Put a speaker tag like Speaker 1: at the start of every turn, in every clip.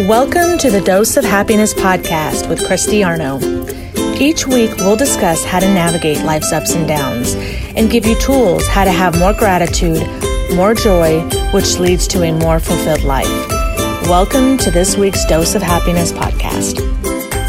Speaker 1: Welcome to the Dose of Happiness podcast with Christy Arno. Each week, we'll discuss how to navigate life's ups and downs and give you tools how to have more gratitude, more joy, which leads to a more fulfilled life. Welcome to this week's Dose of Happiness podcast.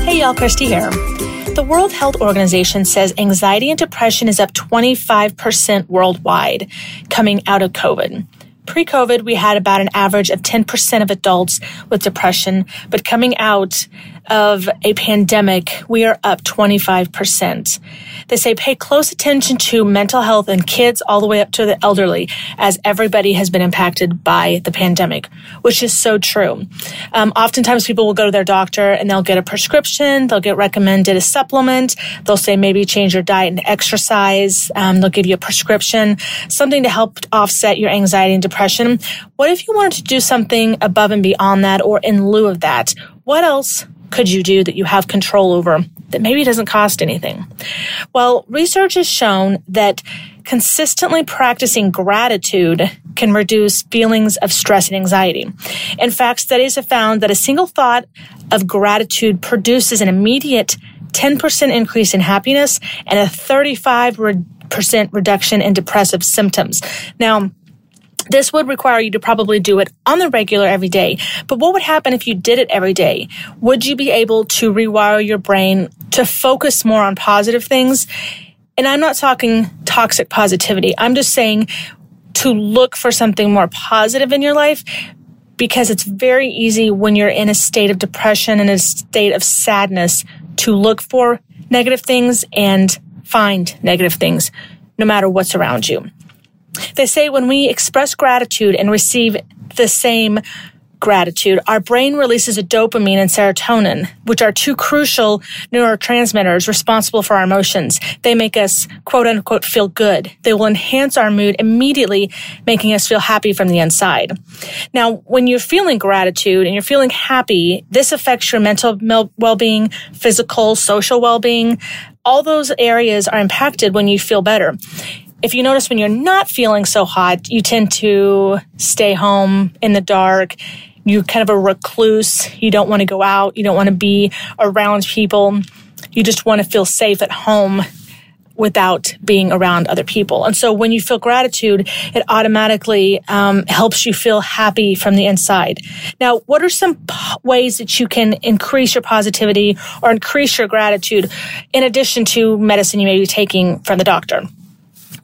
Speaker 1: Hey, y'all, Christy here. The World Health Organization says anxiety and depression is up 25% worldwide coming out of COVID. Pre COVID, we had about an average of 10% of adults with depression, but coming out of a pandemic, we are up 25%. They say pay close attention to mental health in kids all the way up to the elderly, as everybody has been impacted by the pandemic, which is so true. Um, oftentimes people will go to their doctor and they'll get a prescription, they'll get recommended a supplement, they'll say maybe change your diet and exercise, um, they'll give you a prescription, something to help offset your anxiety and depression. What if you wanted to do something above and beyond that or in lieu of that? What else could you do that you have control over that maybe doesn't cost anything? Well, research has shown that consistently practicing gratitude can reduce feelings of stress and anxiety. In fact, studies have found that a single thought of gratitude produces an immediate 10% increase in happiness and a 35% reduction in depressive symptoms. Now, this would require you to probably do it on the regular every day. But what would happen if you did it every day? Would you be able to rewire your brain to focus more on positive things? And I'm not talking toxic positivity. I'm just saying to look for something more positive in your life because it's very easy when you're in a state of depression and a state of sadness to look for negative things and find negative things no matter what's around you. They say when we express gratitude and receive the same gratitude, our brain releases a dopamine and serotonin, which are two crucial neurotransmitters responsible for our emotions. They make us quote unquote feel good. They will enhance our mood immediately, making us feel happy from the inside. Now, when you're feeling gratitude and you're feeling happy, this affects your mental well-being, physical, social well-being. All those areas are impacted when you feel better if you notice when you're not feeling so hot, you tend to stay home in the dark. You're kind of a recluse. You don't want to go out. You don't want to be around people. You just want to feel safe at home without being around other people. And so when you feel gratitude, it automatically um, helps you feel happy from the inside. Now, what are some ways that you can increase your positivity or increase your gratitude in addition to medicine you may be taking from the doctor?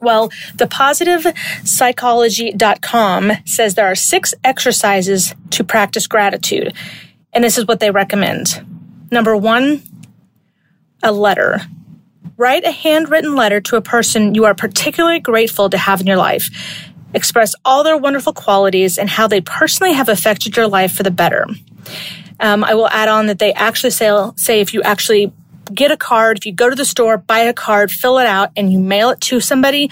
Speaker 1: Well, the positivepsychology.com says there are six exercises to practice gratitude. And this is what they recommend. Number one, a letter. Write a handwritten letter to a person you are particularly grateful to have in your life. Express all their wonderful qualities and how they personally have affected your life for the better. Um, I will add on that they actually say, say if you actually get a card, if you go to the store, buy a card, fill it out, and you mail it to somebody,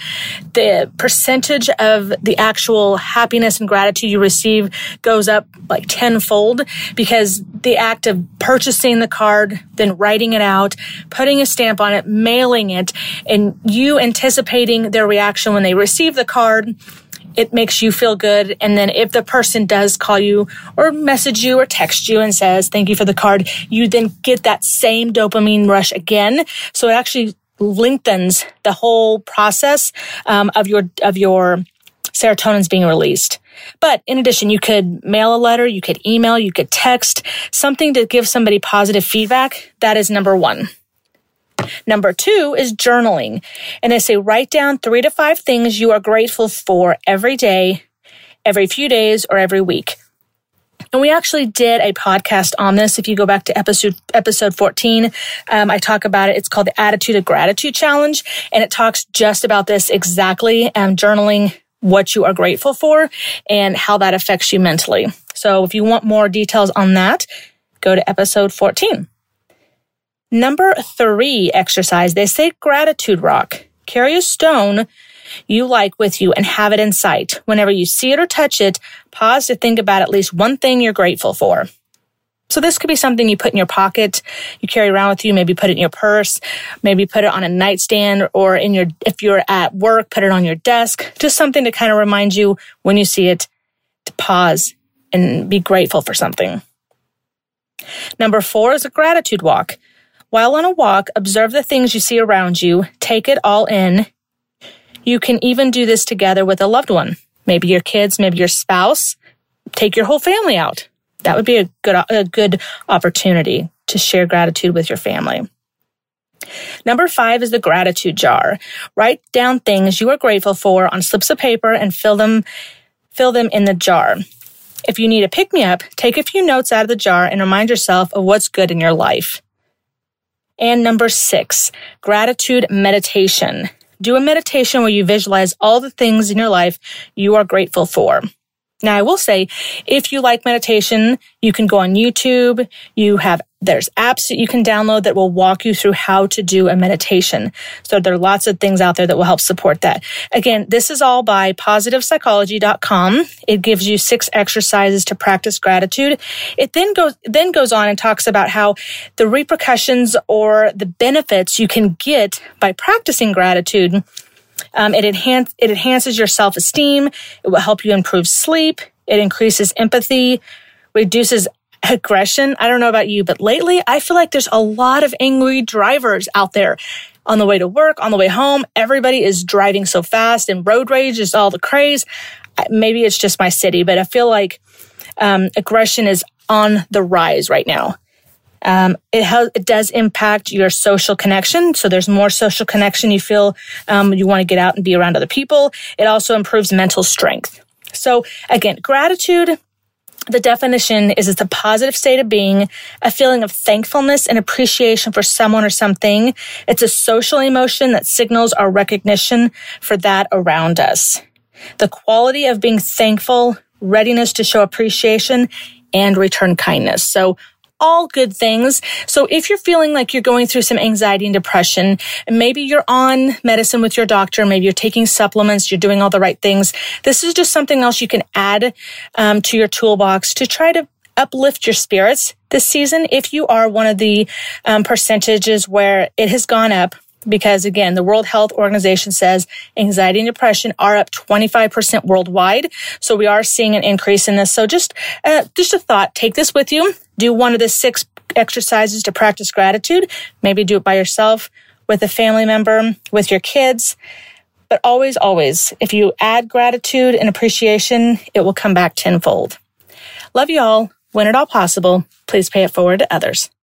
Speaker 1: the percentage of the actual happiness and gratitude you receive goes up like tenfold because the act of purchasing the card, then writing it out, putting a stamp on it, mailing it, and you anticipating their reaction when they receive the card it makes you feel good. And then if the person does call you or message you or text you and says, thank you for the card, you then get that same dopamine rush again. So it actually lengthens the whole process um, of your, of your serotonin's being released. But in addition, you could mail a letter, you could email, you could text something to give somebody positive feedback. That is number one. Number two is journaling. And they say write down three to five things you are grateful for every day, every few days, or every week. And we actually did a podcast on this. If you go back to episode episode 14, um, I talk about it. It's called the Attitude of Gratitude Challenge, and it talks just about this exactly. Um, journaling what you are grateful for and how that affects you mentally. So if you want more details on that, go to episode 14. Number three exercise, they say gratitude rock. Carry a stone you like with you and have it in sight. Whenever you see it or touch it, pause to think about at least one thing you're grateful for. So this could be something you put in your pocket, you carry around with you, maybe put it in your purse, maybe put it on a nightstand or in your, if you're at work, put it on your desk, just something to kind of remind you when you see it to pause and be grateful for something. Number four is a gratitude walk. While on a walk, observe the things you see around you, take it all in. You can even do this together with a loved one, maybe your kids, maybe your spouse. Take your whole family out. That would be a good, a good opportunity to share gratitude with your family. Number five is the gratitude jar. Write down things you are grateful for on slips of paper and fill them, fill them in the jar. If you need a pick me up, take a few notes out of the jar and remind yourself of what's good in your life. And number six, gratitude meditation. Do a meditation where you visualize all the things in your life you are grateful for. Now, I will say, if you like meditation, you can go on YouTube. You have, there's apps that you can download that will walk you through how to do a meditation. So there are lots of things out there that will help support that. Again, this is all by positivepsychology.com. It gives you six exercises to practice gratitude. It then goes, then goes on and talks about how the repercussions or the benefits you can get by practicing gratitude um, it, enhance, it enhances your self esteem. It will help you improve sleep. It increases empathy, reduces aggression. I don't know about you, but lately I feel like there's a lot of angry drivers out there on the way to work, on the way home. Everybody is driving so fast and road rage is all the craze. Maybe it's just my city, but I feel like um, aggression is on the rise right now. Um, it it does impact your social connection. So there's more social connection. You feel, um, you want to get out and be around other people. It also improves mental strength. So again, gratitude, the definition is it's a positive state of being, a feeling of thankfulness and appreciation for someone or something. It's a social emotion that signals our recognition for that around us. The quality of being thankful, readiness to show appreciation, and return kindness. So all good things. So if you're feeling like you're going through some anxiety and depression, maybe you're on medicine with your doctor, maybe you're taking supplements, you're doing all the right things. This is just something else you can add um, to your toolbox to try to uplift your spirits this season if you are one of the um, percentages where it has gone up because again, the World Health Organization says anxiety and depression are up 25% worldwide. So we are seeing an increase in this. So just, uh, just a thought, take this with you. Do one of the six exercises to practice gratitude. Maybe do it by yourself, with a family member, with your kids. But always, always, if you add gratitude and appreciation, it will come back tenfold. Love you all. When at all possible, please pay it forward to others.